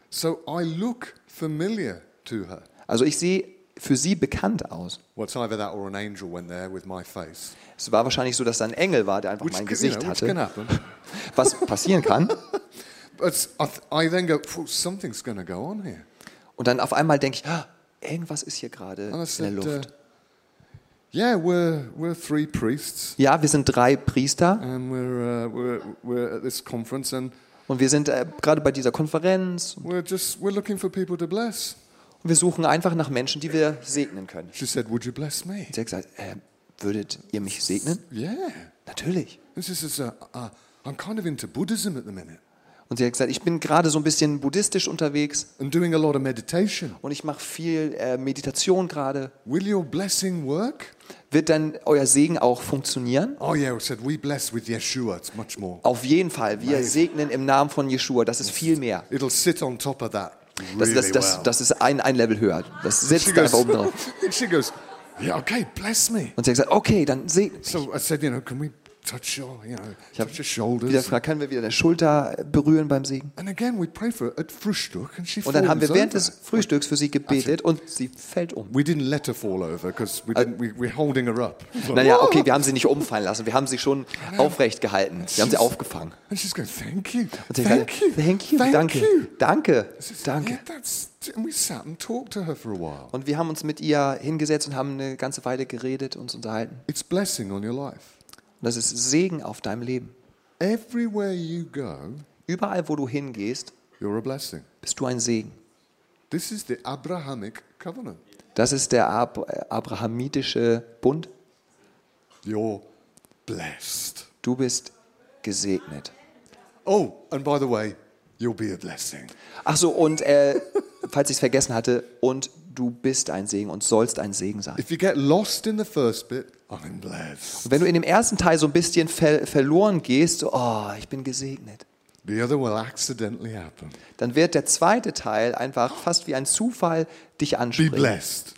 So I look familiar to her. Also ich sehe für sie bekannt aus. Es war wahrscheinlich so, dass da ein Engel war, der einfach mein Gesicht hatte. Was passieren kann. [LAUGHS] But I, th- I then go, "Phew, something's going to go on here. Und dann auf einmal denke ich, ah, irgendwas ist hier gerade in der said, uh, Luft. yeah, we're, we're three priests. Ja, wir sind drei Priester And we're, uh, we're, we're at this conference and und wir sind äh, gerade bei dieser Konferenz we're just we're looking for people to bless. und wir suchen einfach nach Menschen, die wir segnen können. She said, Would you bless me? Sie hat gesagt, äh, würdet ihr mich segnen? Yeah. Natürlich. This is a, uh, I'm kind of into Buddhism at the minute Und sie hat gesagt, ich bin gerade so ein bisschen buddhistisch unterwegs and doing a lot of meditation. und ich mache viel äh, Meditation gerade. Will your blessing work? Wird dann euer Segen auch funktionieren? Oh, yeah, we said, We bless with Yeshua. It's much more. Auf jeden Fall. Wir segnen im Namen von Jeshua. Das ist viel mehr. It'll sit on top of that. Das, Really das, das, das ist ein, ein Level höher. Das she, sitzt da goes, einfach oben drauf. [LAUGHS] she goes, Yeah, okay, bless me. Und sie hat gesagt, okay, dann segne mich. So I said, You know, can we touch your, you know, Ich habe touch your shoulders? wieder gefragt, können wir wieder deine Schulter berühren beim Segen? And again, we pray for at Frühstück and she Und dann haben wir während des Frühstücks für sie gebetet und sie fällt um. We didn't let her fall over because we didn't, we, we're holding her up. Like, Naja, okay, wir haben sie nicht umfallen lassen, wir haben sie schon aufrecht gehalten. Wir haben sie aufgefangen. And she's going, thank you, Und thank gesagt, you, thank you, danke, danke, danke. Und wir haben uns mit ihr hingesetzt und haben eine ganze Weile geredet, uns unterhalten. It's blessing on your life. Das ist Segen auf deinem Leben. Everywhere you go, Überall, wo du hingehst, you're a blessing. bist du ein Segen. This is the Abrahamic covenant. Das ist der Ab äh, abrahamitische Bund. You're blessed. Du bist gesegnet. Oh, and by the way, you'll be a blessing. Ach so, und äh, falls ich es vergessen hatte, und du bist ein Segen und sollst ein Segen sein. If you get lost in the first bit, I'm blessed. Und wenn du in dem ersten Teil so ein bisschen ver verloren gehst, so, oh, ich bin gesegnet, The other will accidentally happen. dann wird der zweite Teil einfach fast wie ein Zufall dich Be ansprechen. blessed.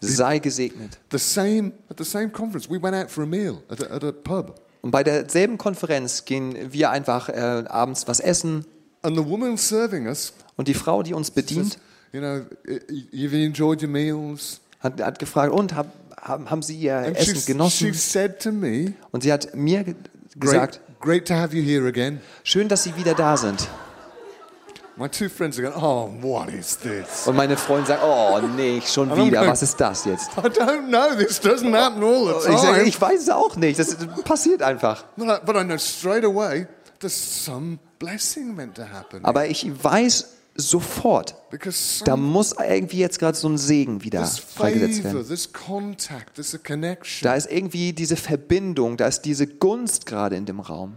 Sei gesegnet. The same at the same conference. We went out for a meal at a, at a pub, Und bei derselben Konferenz gehen wir einfach äh, abends was essen and the woman serving us und die Frau, die uns bedient, "You know, you've enjoyed your meals." hat, hat gefragt, und hab, haben, haben Sie Ihr And Essen she, she genossen? said to me, Und sie hat mir ge- "Great, gesagt, great to have you here again." schön, dass Sie wieder da sind. My two friends are going, "Oh, what is this?" Und meine Freundin sagt, oh nee, schon wieder, going- was ist das jetzt? I don't know. This doesn't happen all the Ich sage, time. ich weiß es auch nicht, das passiert einfach. But I, but I know straight away there's some blessing meant to happen. Aber ich weiß sofort, da muss irgendwie jetzt gerade so ein Segen wieder freigesetzt werden. Da ist irgendwie diese Verbindung, da ist diese Gunst gerade in dem Raum.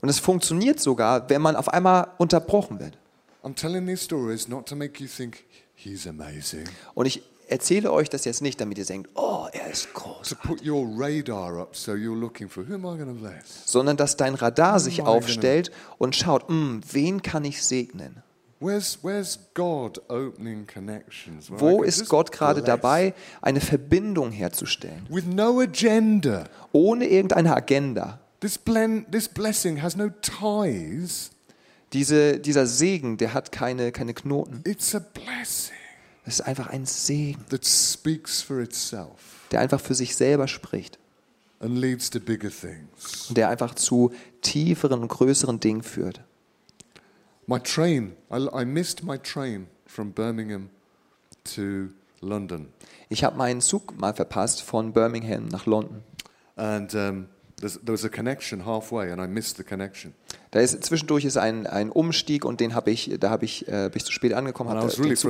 Und es funktioniert sogar, wenn man auf einmal unterbrochen wird. Und ich erzähle euch das jetzt nicht, damit ihr denkt, oh, er ist groß, so sondern dass dein Radar sich aufstellt und schaut, "Hm, wen kann ich segnen? Where's, where's God opening connections? where I Wo ist Gott gerade dabei, eine Verbindung herzustellen? With no agenda. Ohne irgendeine Agenda. This, blend, this blessing has no ties. Diese, dieser Segen, der hat keine, keine Knoten. It's a blessing Es ist einfach ein Segen, that speaks for itself der einfach für sich selber spricht. and leads to bigger things. Und der einfach zu tieferen und größeren Dingen führt. My train, I, I missed my train from Birmingham to London. Ich habe meinen Zug mal verpasst von Birmingham nach London. And um, there's, there was a connection halfway, and I missed the connection. Da ist zwischendurch ist ein, ein Umstieg und den habe ich, da habe ich, äh, bin ich zu spät angekommen, And den really Ich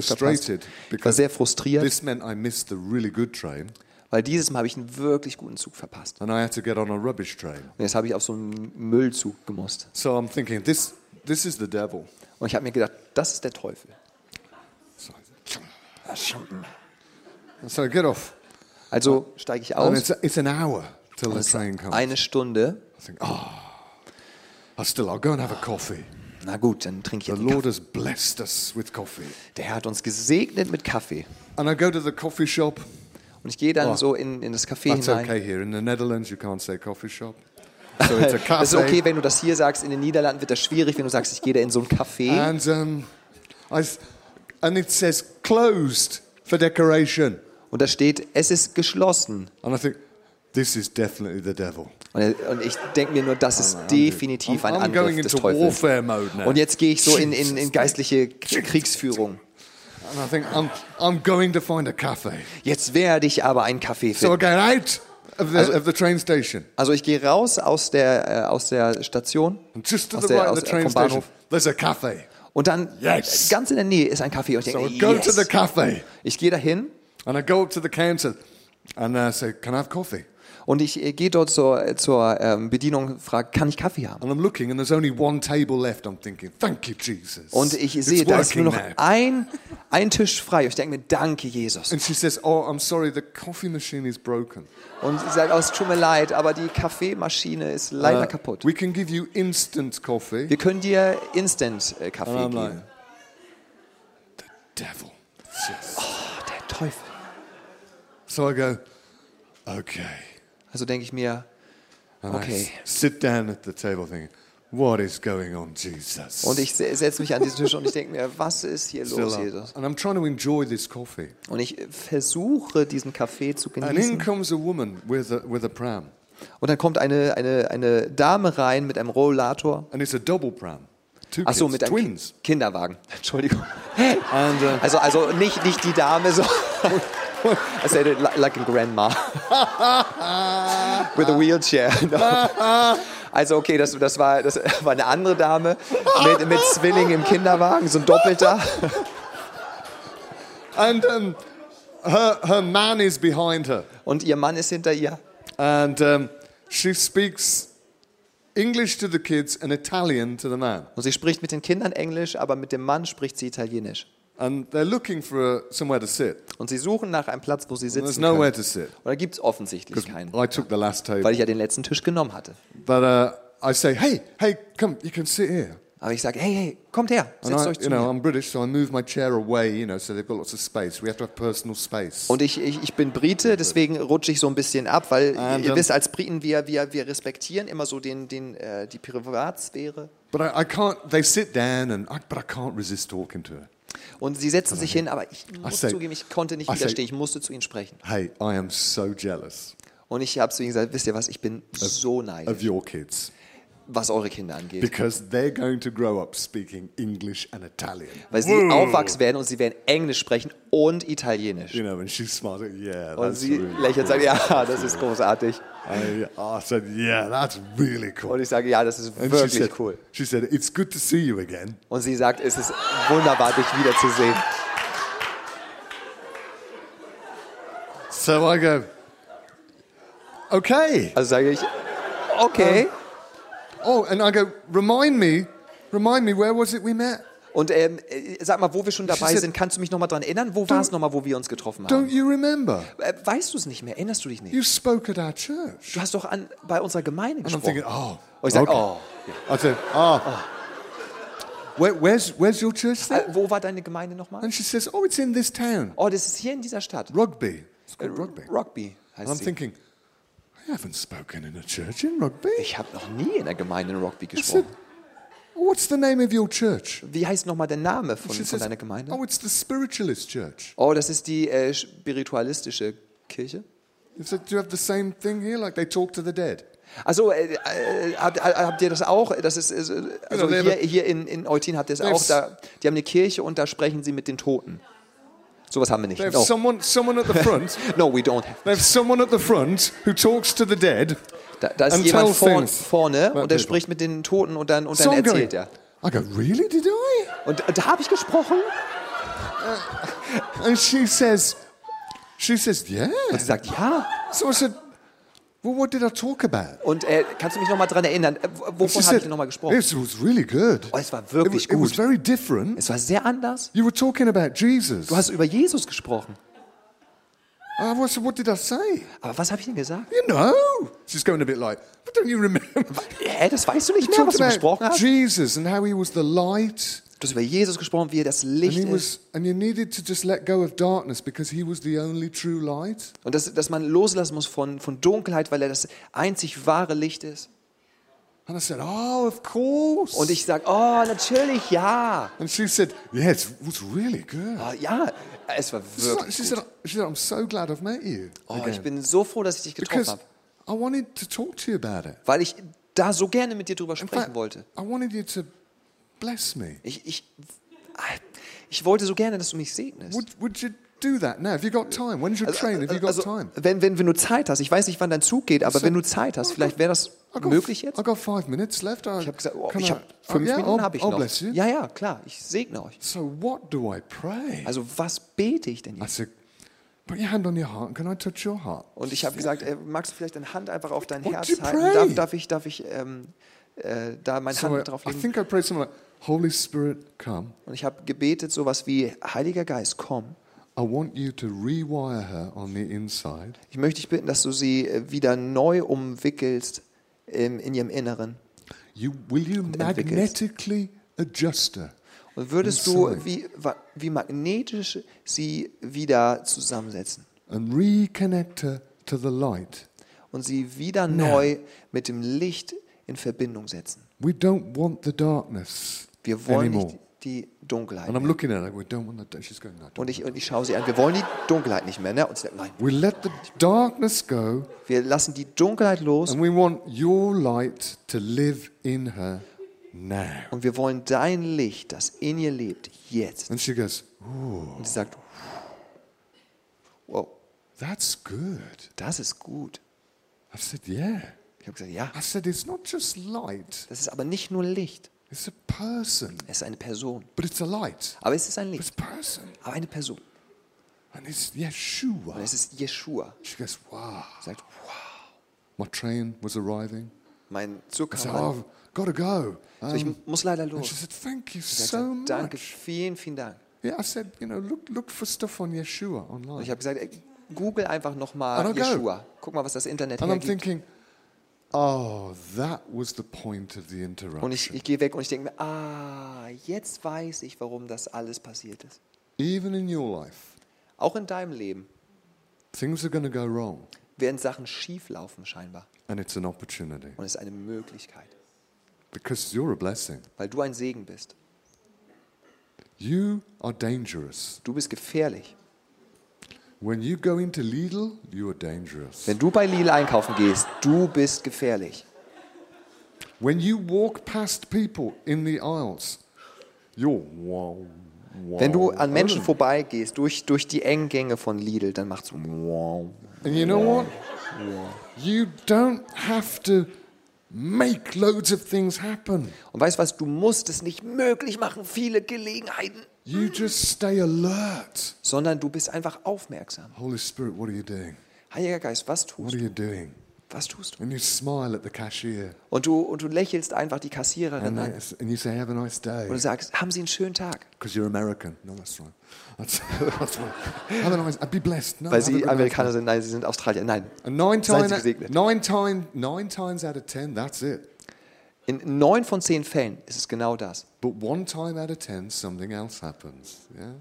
war because sehr frustriert, this meant I missed the really good train, weil dieses Mal habe ich einen wirklich guten Zug verpasst. and. Und jetzt habe ich auf so einen Müllzug gemusst. So I'm thinking, this, this is the devil. Und ich habe mir gedacht, das ist der Teufel. So, get off, Also steige ich and aus. it's, it's an hour till the train comes. eine Stunde. I think, oh, I still, I'll go and have a coffee. Na gut, dann trinke ich The jetzt Lord Kaffee. has blessed us with coffee. Der hat uns gesegnet mit Kaffee. And I go to the coffee shop. Und ich gehe dann Oh. so in, in das Café That's hinein. okay here. In the Netherlands, you can't say coffee shop. [LAUGHS] So it's a cafe. Das ist okay, wenn du das hier sagst. In den Niederlanden wird das schwierig, wenn du sagst, ich gehe da in so ein Café. And, um, I, and it says closed for decoration. Und da steht, es ist geschlossen. And I think, this is definitely the devil. Und, und ich denke mir nur, das ist definitiv ein I'm, I'm going Angriff des into Teufels. warfare mode now. Und jetzt gehe ich so in, in, in geistliche Kriegsführung. And I think, I'm, I'm going to find a cafe. Jetzt werde ich aber einen So I finden. get out of the, of the train station. Also ich gehe raus aus der, äh, aus der Station And just to Aus the der- right of aus- the train vom station, Bahnhof. there's a cafe. und dann Yes. ganz in der Nähe ist ein Café und ich So denke, I go to the yes. cafe. ich gehe dahin And I go up to the counter and uh, say, Can I have coffee? Und ich äh, gehe dort zur, zur ähm, Bedienung und frage, kann ich Kaffee haben? And I'm looking and there's only one table left. I'm thinking, Thank you, Jesus. Und ich It's sehe, da ist nur noch now. ein, ein Tisch frei. Ich denke mir, danke Jesus. And she says, Oh, I'm sorry, the coffee machine is broken. Und sie sagt, oh, es tut mir leid, aber die Kaffeemaschine ist leider Uh, kaputt. We can give you instant coffee. Wir können dir Instant-Kaffee And I'm like, geben. Devil. Just- Oh, der Teufel. So I go, Okay. Also denke ich mir, Okay. sit down at the table thinking, What is going on, Jesus? und ich se- setze mich an diesen Tisch und ich denke mir, was ist hier Still los, up. Jesus? And I'm trying to enjoy this coffee. Und ich versuche, diesen Kaffee zu And in genießen. comes a woman with a, with a pram. Und dann kommt eine, eine, eine Dame rein mit einem Rollator. And it's a double pram. Two Ach so, kids, mit einem twins. Ki Kinderwagen. [LAUGHS] Entschuldigung. And uh, Also, also nicht, nicht die Dame, so. [LAUGHS] I said it li- like a grandma. With a wheelchair. [LAUGHS] No. Also, okay, das, das, war, das war eine andere Dame mit, mit Zwilling im Kinderwagen, so ein Doppelter. [LAUGHS] and um, her, her man is behind her. Und ihr Mann ist hinter ihr. And um, she speaks English to the kids and Italian to the man. Und sie spricht mit den Kindern Englisch, aber mit dem Mann spricht sie Italienisch. And they're looking for somewhere to sit. Und sie suchen nach einem Platz, wo sie And there's sitzen nowhere können. to sit. Und da gibt es offensichtlich keinen, I took the last table. weil ich ja den letzten Tisch genommen hatte. But uh, I say, hey, hey, come, you can sit here. Aber ich sage, hey, hey, kommt her, setzt I, euch you zu know, mir. I'm British, so I move my chair away, you know, so they've got lots of space. We have to have personal space. Und ich, ich, ich bin Brite, deswegen rutsche ich so ein bisschen ab, weil And, ihr um, wisst, als Briten, wir, wir, wir respektieren immer so den, den, äh, die Privatsphäre. But I, I can't, they sit down, and I, but I can't resist talking to her. Und sie setzen sich hin, aber ich muss say- zugeben, ich konnte nicht I say- widerstehen, ich musste zu ihnen sprechen. Hey, I am so jealous Und ich habe zu ihnen gesagt, wisst ihr was, ich bin so of neidisch, your kids was eure Kinder angeht. because they're going to grow up speaking English and Italian. Weil sie aufwachsen werden und sie werden Englisch sprechen und Italienisch. You know, and she smiled. Yeah, Und sie really lächelt und sagt, ja, das ist großartig. I, said, yeah, that's really cool. Und ich sage, ja, das ist And she wirklich said, cool. she said, it's good to see you again. Und sie sagt, es ist wunderbar, dich wiederzusehen. So I go, okay. Also sage ich, okay. Oh, and I go, remind me, remind me, where was it we met? Und ähm, äh, sag mal, wo wir schon dabei sind, kannst du mich nochmal dran erinnern? Wo war es nochmal, wo wir uns getroffen Don't haben? you remember? Äh, weißt du es nicht mehr? Erinnerst du dich nicht? You spoke at our church. Du hast doch an, bei unserer Gemeinde And I'm gesprochen. thinking, oh. Und ich sag, okay. oh. I said, ah. Where, where's, where's your church Äh, then? wo war deine Gemeinde nochmal? And she says, oh, it's in this town. Oh, das ist hier in dieser Stadt. Rugby. It's called Rugby. Rugby And I'm heißt sie. thinking, I haven't spoken in a church in Rugby. Ich habe noch nie in der Gemeinde in Rugby gesprochen. What's the name of your church? Wie heißt nochmal der Name von, von says, deiner Gemeinde? oh, it's the spiritualist church. Oh, das ist die äh, spiritualistische Kirche. I said, do you have the same thing here? Like they talk to the dead? Also äh, äh, habt, äh, habt ihr das auch? Das ist, ist äh, also Genau, hier, hier in, in Eutin habt ihr es auch. Da, die haben eine Kirche und da sprechen sie mit den Toten. Sowas haben wir nicht. They have No, someone, someone at the front. [LAUGHS] no we don't. have. they have someone at the front who talks to the dead. Da, da ist And jemand things vorne und der spricht mit den Toten und dann, und dann going, erzählt er. I go, really? Did I? Und da habe ich gesprochen And she says, she says, yeah. und sie sagt, ja. So I said, well, what did I talk about? Und äh, kannst du mich nochmal dran erinnern? Äh, Wovon habe ich nochmal gesprochen? it was really good. Oh, es war It, wirklich wa- it was gut. very different. Es war sehr anders. You were talking about Jesus. Du hast über Jesus gesprochen. I was, what did I say? Aber was habe ich denn gesagt? You know. She's going a bit like, but don't you remember? Hä, das weißt du nicht mehr, was du gesprochen hast? Jesus and how he was the light. Du hast über Jesus gesprochen, wie er das And Licht he ist. was, and you needed to just let go of darkness because he was the only true light. Und dass, dass man loslassen muss von, von Dunkelheit, weil er das einzig wahre Licht ist. And I said, oh, of course. Und ich sage, oh, natürlich, ja. and she said, yeah, it was really good. Oh, ja, es war wirklich she, gut. said, she said, I'm so glad I've met you. Oh, again. ich bin so froh, dass ich dich getroffen because habe. I wanted to talk to you about it. Weil ich da so gerne mit dir drüber In sprechen fact, wollte. I wanted you to bless me. Ich, ich, ich wollte so gerne, dass du mich segnest. Would, would you do that now? Have you got time? When's your train? Have you got Also, time? wenn, wenn, wenn du Zeit hast, ich weiß nicht, wann dein Zug geht, aber So- wenn du Zeit hast, vielleicht wäre das I got, möglich jetzt? I got five minutes left. I, Ich habe gesagt, oh, ich I- habe fünf yeah, Minuten habe ich noch. Ja, ja, klar, ich segne euch. So what do I pray? Also was bete ich denn I jetzt? said, put your hand on your heart can I touch your heart? Und ich habe gesagt, äh, magst du vielleicht deine Hand einfach auf dein What Herz halten? Darf, darf ich, darf ich ähm, äh, da meine So I, Hand drauf I legen? think I prayed something like, Holy Spirit, come. Und ich habe gebetet sowas wie, Heiliger Geist, komm. I want you to rewire her on the inside. Ich möchte dich bitten, dass du sie äh, wieder neu umwickelst ähm, in ihrem Inneren. You, will you magnetically adjust her? Und würdest du Inside. wie, wa- wie magnetisch sie wieder zusammensetzen and reconnect her to the light. und sie wieder neu mit dem Licht in Verbindung setzen. We don't want the darkness Wir wollen anymore. nicht die Dunkelheit. And I'm looking at her. We don't want the. She's going, no, don't. Und ich, und ich schaue sie an. Wir wollen die Dunkelheit nicht mehr. Ne? Und sie sagt, nein, We let the darkness go, wir lassen die Dunkelheit los and we want your light to live in her now. und wir wollen dein Licht, das in ihr lebt, jetzt. And she goes, Und sie sagt, wow, That's good. das ist gut. I said, Yeah. Ich habe gesagt, ja, I said, It's not just light, das ist aber nicht nur Licht, it's a person. es ist eine Person. But it's a light. Aber es ist ein It's Licht, a person. aber eine Person. And it's Yeshua. Und es ist Jeshua. She goes, Wow. Sie sagt, wow, My train was arriving. mein Zug kam said. Oh, I've got to go. So, ich Um, muss leider and she los. said, Thank you Sie so sagt, danke, much. vielen, vielen Dank. Yeah, I said, you know, look, look for stuff on Yeshua Und online. ich habe gesagt, ey, google einfach nochmal don't go. Guck mal, was das Internet And I'm hergibt. thinking, oh, that was the point of the Und ich, interruption. ich gehe weg und ich denke mir, ah, jetzt weiß ich, warum das alles passiert ist. Even in your life, Auch in deinem Leben things are going to go wrong, werden Sachen schief laufen scheinbar. and it's an opportunity Und es ist eine Möglichkeit, because you're a blessing. weil du ein Segen bist. You are dangerous. Du bist gefährlich. When you go into Lidl, you are dangerous. Wenn du bei Lidl einkaufen gehst, du bist gefährlich. When you walk past people in the aisles, you're wow. wow Wenn du an Menschen vorbeigehst, durch, durch die engen Gänge von Lidl, dann macht's wow. And you know what? You don't have to make loads of things happen. Und weißt du was, du musst es nicht möglich machen, viele Gelegenheiten, You just stay alert. sondern du bist einfach aufmerksam. Holy Spirit, what are you doing? Heiliger Geist, was What tust are du? you doing? Was tust du? And you smile at the cashier. Und du, und du lächelst einfach die Kassiererin And, an. they- and you say, Have a nice day. Und du sagst, haben Sie einen schönen Tag? Because you're American. No, that's right. That's, [LAUGHS] that's right. Have a nice, be blessed. No, Weil have a Sie good Amerikaner sind. Nein, Sie sind Australier. Nein. And nine, Seien Sie gesegnet. nine, time, nine times out of ten, that's it. In neun von zehn Fällen ist es genau das. But one time out of ten, something else happens. Yeah?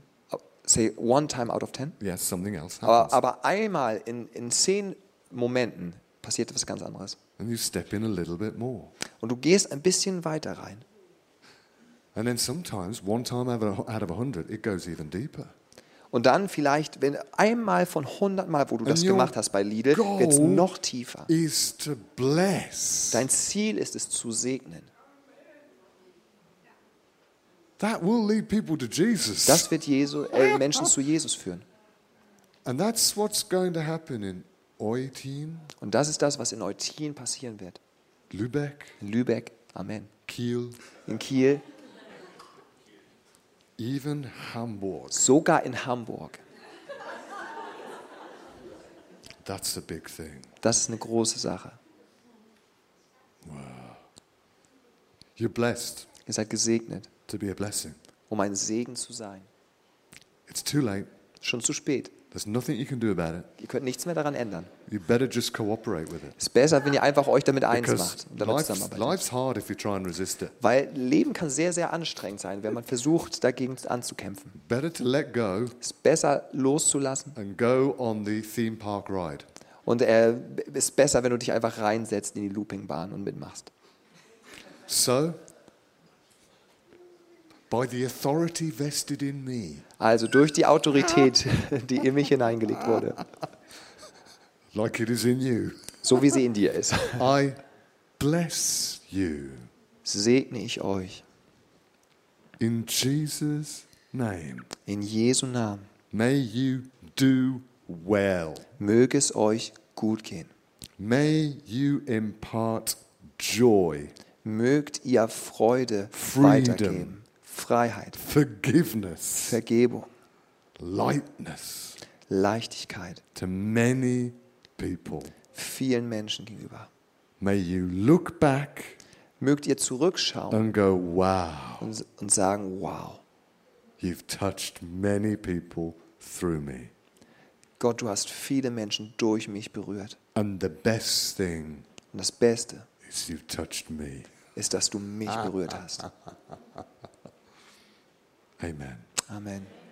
Say one time out of ten. Yes, something else Aber, happens. aber einmal in, in zehn Momenten passiert etwas ganz anderes. and you step in a little bit more. Und du gehst ein bisschen weiter rein. And then sometimes, one time out of a hundred, it goes even deeper. Und dann vielleicht, wenn einmal von 100 Mal, wo du das gemacht hast bei Lidl, wird es noch tiefer. Dein Ziel ist es zu segnen. Das wird Jesu, äh, [LAUGHS] Menschen zu Jesus führen. and that's what's going to happen in Eutin, Und das ist das, was in Eutin passieren wird. Lübeck, In Lübeck, Amen. Kiel, In Kiel, even Hamburg. sogar in Hamburg. That's a big thing. Das ist eine große Sache. You're blessed Ihr seid gesegnet, to be a blessing. um ein Segen zu sein. It's too late. Schon zu spät. There's nothing you can do about it. Ihr könnt nichts mehr daran ändern. You better just cooperate with it. Es ist besser, wenn ihr einfach euch damit eins Because macht und damit life's, zusammenarbeitet. life's hard if you try and resist it. Weil Leben kann sehr, sehr anstrengend sein, wenn man versucht, dagegen anzukämpfen. Better to let go Es ist besser, loszulassen. and go on the theme park ride. Und es ist besser, wenn du dich einfach reinsetzt in die Loopingbahn und mitmachst. So, by the authority vested in me, Also durch die Autorität, [LAUGHS] die in mich hineingelegt wurde, like it is in you, so wie sie in dir ist, I bless you segne ich euch in Jesus' name. in Jesu Namen. May you do well. Möge es euch gut gehen. May you impart joy, Mögt ihr Freude Freedom. weitergeben. Freiheit, forgiveness, Vergebung, lightness Leichtigkeit to many people. vielen Menschen gegenüber. May you look back Mögt ihr zurückschauen and go, wow, und, und sagen, wow, you've touched many people through me. Gott, du hast viele Menschen durch mich berührt. And the best thing Und das Beste is you've touched me. ist, dass du mich berührt hast. [LAUGHS] Amen. Amen.